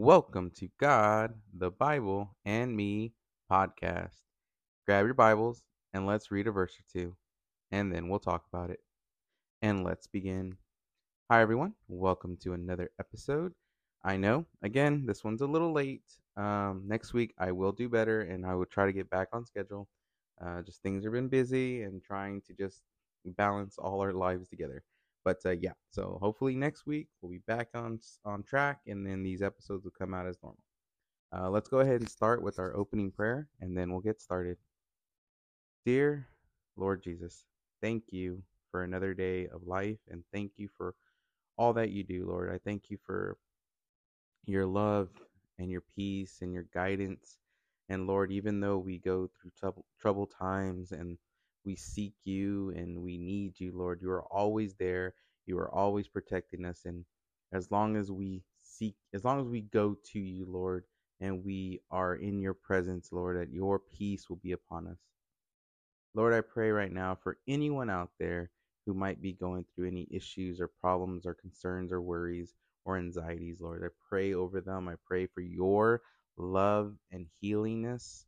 Welcome to God, the Bible, and Me podcast. Grab your Bibles and let's read a verse or two, and then we'll talk about it. And let's begin. Hi, everyone. Welcome to another episode. I know, again, this one's a little late. Um, next week, I will do better and I will try to get back on schedule. Uh, just things have been busy and trying to just balance all our lives together. But uh, yeah, so hopefully next week we'll be back on on track, and then these episodes will come out as normal. Uh, let's go ahead and start with our opening prayer, and then we'll get started. Dear Lord Jesus, thank you for another day of life, and thank you for all that you do, Lord. I thank you for your love and your peace and your guidance. And Lord, even though we go through trouble, troubled times and we seek you and we need you, Lord. You are always there. You are always protecting us. And as long as we seek, as long as we go to you, Lord, and we are in your presence, Lord, that your peace will be upon us. Lord, I pray right now for anyone out there who might be going through any issues or problems or concerns or worries or anxieties, Lord. I pray over them. I pray for your love and healingness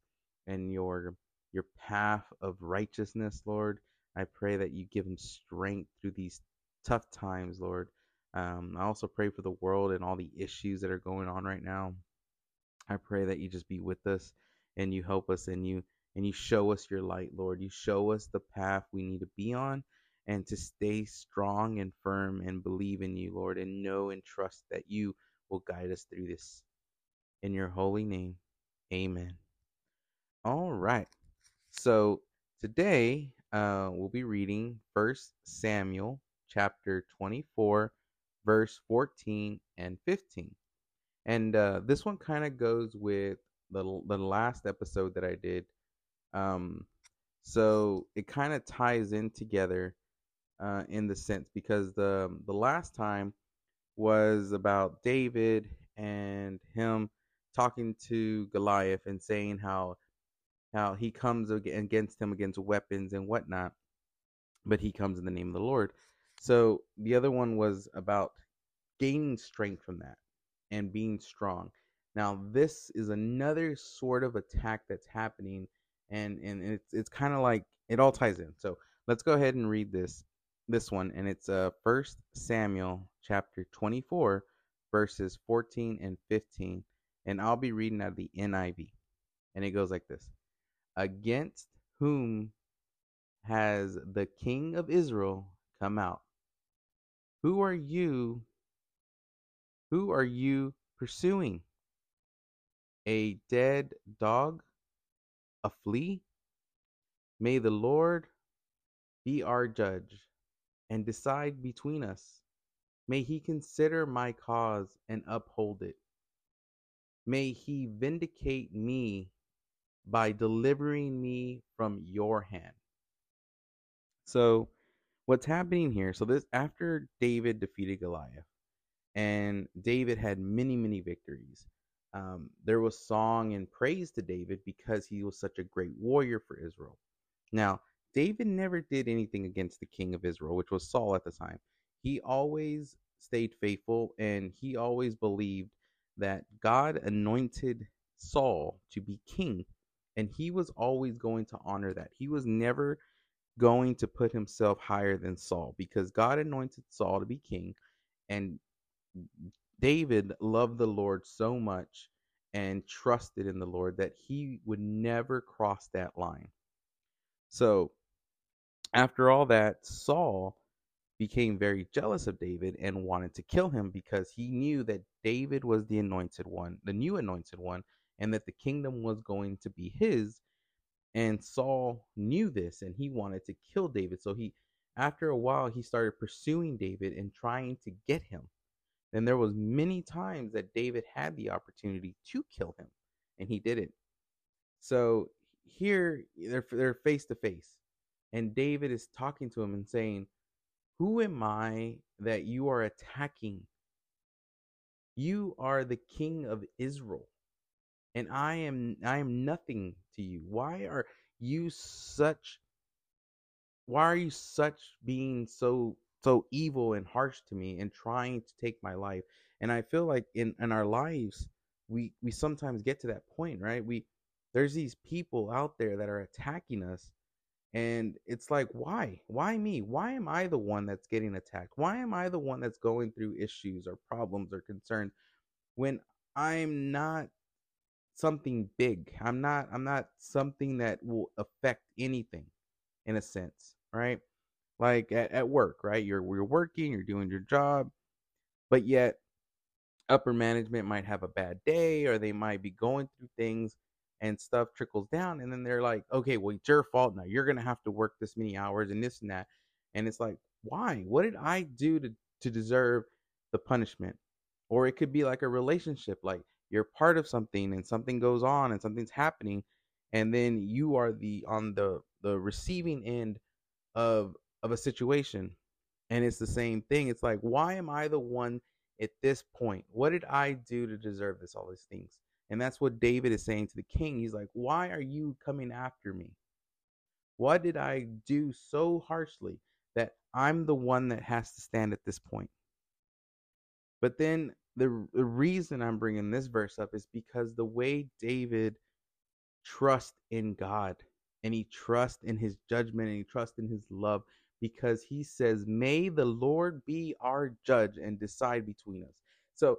and your your path of righteousness, Lord. I pray that you give them strength through these tough times, Lord. Um, I also pray for the world and all the issues that are going on right now. I pray that you just be with us and you help us and you and you show us your light, Lord. You show us the path we need to be on and to stay strong and firm and believe in you, Lord, and know and trust that you will guide us through this. In your holy name, amen. All right. So today uh, we'll be reading First Samuel chapter 24, verse 14 and 15. And uh, this one kind of goes with the, the last episode that I did. Um, so it kind of ties in together uh, in the sense because the the last time was about David and him talking to Goliath and saying how how he comes against him against weapons and whatnot, but he comes in the name of the Lord. So the other one was about gaining strength from that and being strong. Now this is another sort of attack that's happening, and and it's it's kind of like it all ties in. So let's go ahead and read this this one, and it's uh First Samuel chapter twenty four, verses fourteen and fifteen, and I'll be reading out of the NIV, and it goes like this. Against whom has the king of Israel come out? Who are you? Who are you pursuing? A dead dog? A flea? May the Lord be our judge and decide between us. May he consider my cause and uphold it. May he vindicate me by delivering me from your hand. So, what's happening here? So, this after David defeated Goliath, and David had many, many victories. Um, there was song and praise to David because he was such a great warrior for Israel. Now, David never did anything against the king of Israel, which was Saul at the time. He always stayed faithful and he always believed that God anointed Saul to be king and he was always going to honor that. He was never going to put himself higher than Saul because God anointed Saul to be king. And David loved the Lord so much and trusted in the Lord that he would never cross that line. So, after all that, Saul became very jealous of David and wanted to kill him because he knew that David was the anointed one, the new anointed one, and that the kingdom was going to be his. And Saul knew this and he wanted to kill David. So he after a while he started pursuing David and trying to get him. And there was many times that David had the opportunity to kill him and he didn't. So here they're they're face to face and David is talking to him and saying, "Who am I that you are attacking? You are the king of Israel and I am I am nothing to you. Why are you such why are you such being so so evil and harsh to me and trying to take my life? And I feel like in in our lives we we sometimes get to that point, right? We there's these people out there that are attacking us and it's like why? Why me? Why am I the one that's getting attacked? Why am I the one that's going through issues or problems or concerns when I'm not something big. I'm not I'm not something that will affect anything in a sense, right? Like at, at work, right? You're you're working, you're doing your job, but yet upper management might have a bad day or they might be going through things and stuff trickles down and then they're like, "Okay, well it's your fault now. You're to have to work this many hours and this and that." And it's like, "Why? What did I do to to deserve the punishment?" Or it could be like a relationship like you're part of something and something goes on and something's happening and then you are the on the the receiving end of of a situation and it's the same thing. It's like why am i the one at this point? What did i do to deserve this all these things? And that's what david is saying to the king. He's like why are you coming after me? What did i do so harshly that i'm the one that has to stand at this point? But then the, the reason I'm bringing this verse up is because the way David trusts in God and he trusts in his judgment and he trusts in his love because he says, May the Lord be our judge and decide between us. So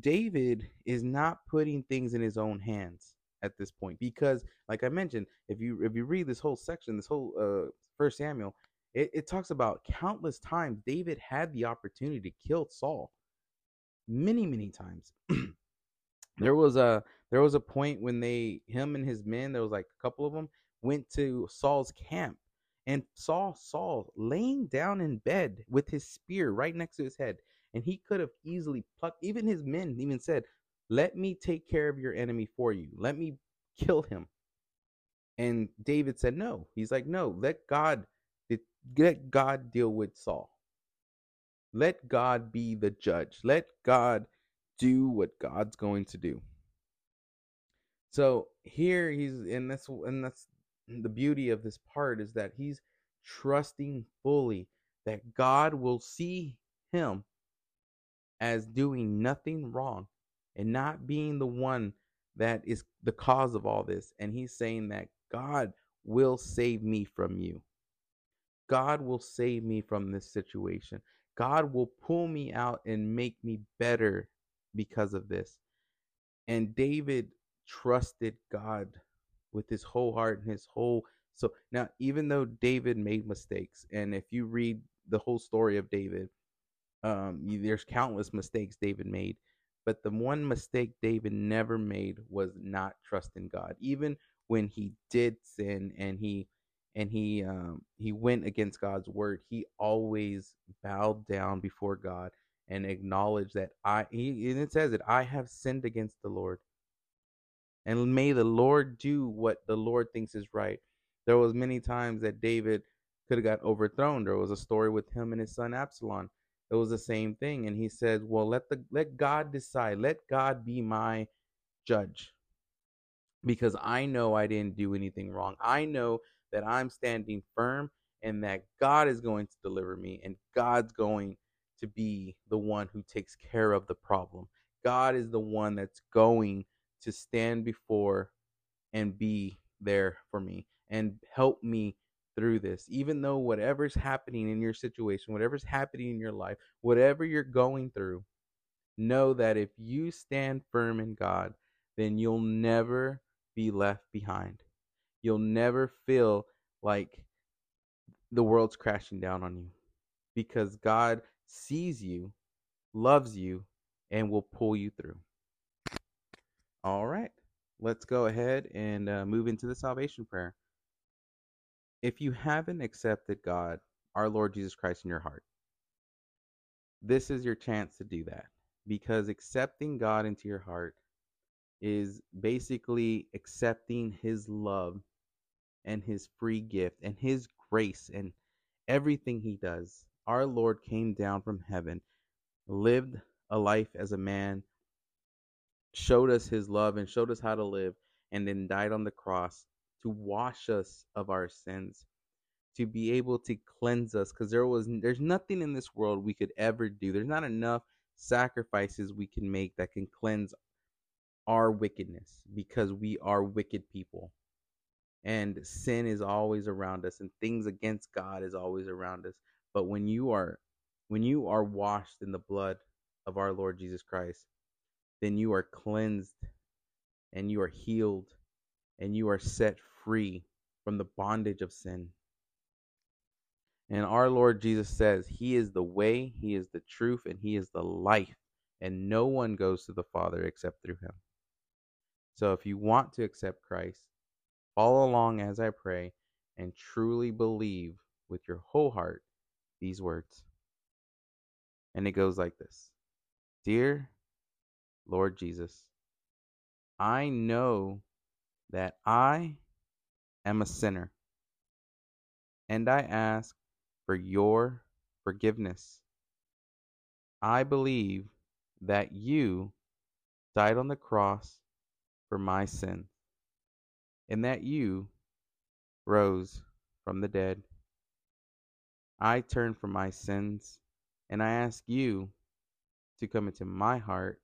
David is not putting things in his own hands at this point because like I mentioned, if you if you read this whole section, this whole uh first Samuel, it, it talks about countless times David had the opportunity to kill Saul many many times. There was a there was a point when they him and his men there was like a couple of them went to saul's camp and saw saul laying down in bed with his spear right next to his head and he could have easily plucked even his men even said let me take care of your enemy for you. Let me kill him. And david said no. He's like no let god let god deal with saul let God be the judge. Let God do what God's going to do. So here he's and that's and that's the beauty of this part is that he's trusting fully that God will see him as doing nothing wrong and not being the one that is the cause of all this. And he's saying that God will save me from you. God will save me from this situation. God will pull me out and make me better because of this. And David trusted God with his whole heart and his whole so now even though David made mistakes and if you read the whole story of David um there's countless mistakes David made but the one mistake David never made was not trusting God even when he did sin and he and he um, he went against God's word, he always bowed down before God and acknowledged that I he and it says that I have sinned against the Lord. And may the Lord do what the Lord thinks is right. There was many times that David could have got overthrown. There was a story with him and his son Absalom. It was the same thing. And he said, Well, let the let God decide. Let God be my judge. Because I know I didn't do anything wrong. I know that I'm standing firm and that God is going to deliver me and God's going to be the one who takes care of the problem. God is the one that's going to stand before and be there for me and help me through this. Even though whatever's happening in your situation, whatever's happening in your life, whatever you're going through, know that if you stand firm in God, then you'll never be left behind. You'll never feel like the world's crashing down on you because God sees you, loves you, and will pull you through. All right, let's go ahead and uh, move into the salvation prayer. If you haven't accepted God, our Lord Jesus Christ, in your heart, this is your chance to do that because accepting God into your heart is basically accepting His love and his free gift and his grace and everything he does. Our Lord came down from heaven, lived a life as a man, showed us his love and showed us how to live, and then died on the cross to wash us of our sins, to be able to cleanse us because there was there's nothing in this world we could ever do. There's not enough sacrifices we can make that can cleanse our wickedness because we are wicked people. And sin is always around us and things against God is always around us. But when you are when you are washed in the blood of our Lord Jesus Christ, then you are cleansed and you are healed and you are set free from the bondage of sin. And our Lord Jesus says, He is the way, He is the truth, and He is the life. And no one goes to the Father except through Him. So if you want to accept Christ, follow along as I pray and truly believe with your whole heart these words. And it goes like this Dear Lord Jesus, I know that I am a sinner, and I ask for your forgiveness. I believe that you died on the cross for my sins, and that you rose from the dead. I turn from my sins, and I ask you to come into my heart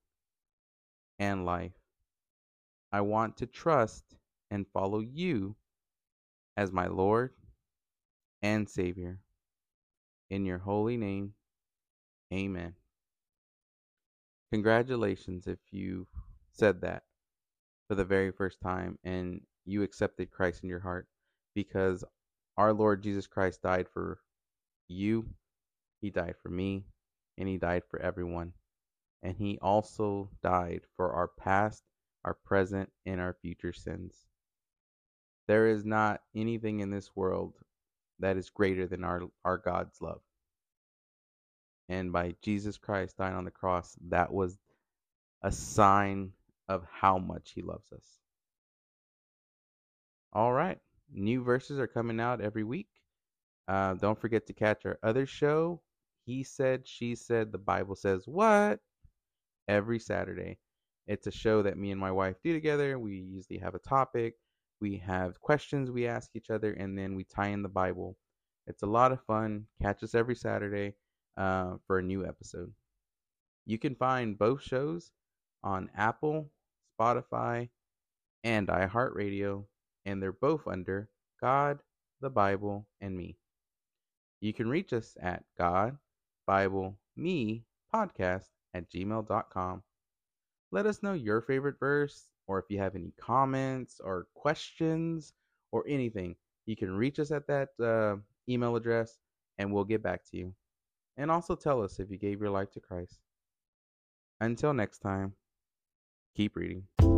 and life. I want to trust and follow you as my Lord and Savior. In your holy name, amen. Congratulations if you said that for the very first time and you accepted Christ in your heart because our Lord Jesus Christ died for you, He died for me, and He died for everyone. And He also died for our past, our present, and our future sins. There is not anything in this world that is greater than our, our God's love. And by Jesus Christ dying on the cross, that was a sign of how much He loves us. All right. New verses are coming out every week. Uh, don't forget to catch our other show. He said, she said, the Bible says what? Every Saturday. It's a show that me and my wife do together. We usually have a topic, we have questions we ask each other, and then we tie in the Bible. It's a lot of fun. Catch us every Saturday uh, for a new episode. You can find both shows on Apple, Spotify, and iHeartRadio, and they're both under God, the Bible, and me. You can reach us at God, Bible, Me podcast at gmail.com. Let us know your favorite verse, or if you have any comments or questions or anything, you can reach us at that uh, email address and we'll get back to you. And also tell us if you gave your life to Christ. Until next time, keep reading.